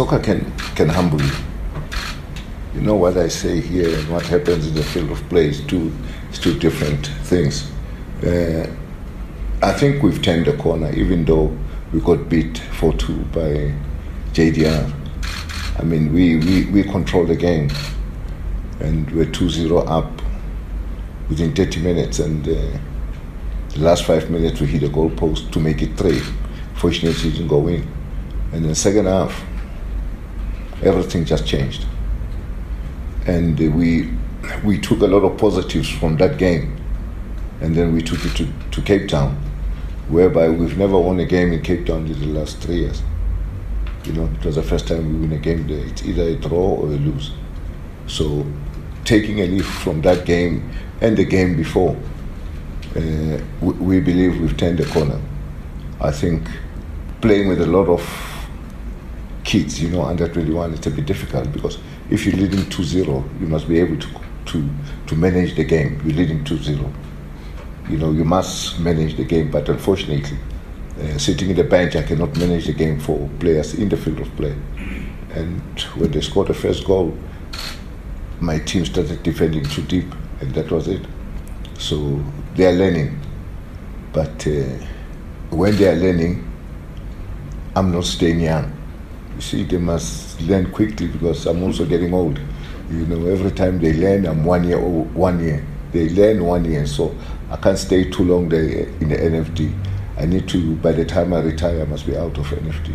soccer can, can humble you. You know what I say here and what happens in the field of play is two, is two different things. Uh, I think we've turned the corner, even though we got beat 4 2 by JDR. I mean, we, we, we control the game and we're 2 0 up within 30 minutes. And uh, the last five minutes, we hit a goal post to make it three. Fortunately, it didn't go in. And in the second half, everything just changed. And uh, we, we took a lot of positives from that game. And then we took it to, to Cape Town, whereby we've never won a game in Cape Town in the last three years. You know, it was the first time we win a game there. It's either a draw or a lose. So, taking a leaf from that game and the game before, uh, we, we believe we've turned the corner. I think playing with a lot of kids, you know, under 21, it's a bit difficult because if you're leading 2 0, you must be able to, to, to manage the game. You're leading 2 0. You know, you must manage the game, but unfortunately, uh, sitting in the bench, I cannot manage the game for players in the field of play. And when they scored the first goal, my team started defending too deep, and that was it. So they are learning, but uh, when they are learning, I'm not staying young. See, they must learn quickly because I'm also getting old. You know, every time they learn, I'm one year old, one year. They learn one year, so I can't stay too long there in the NFD. I need to, by the time I retire, I must be out of NFD.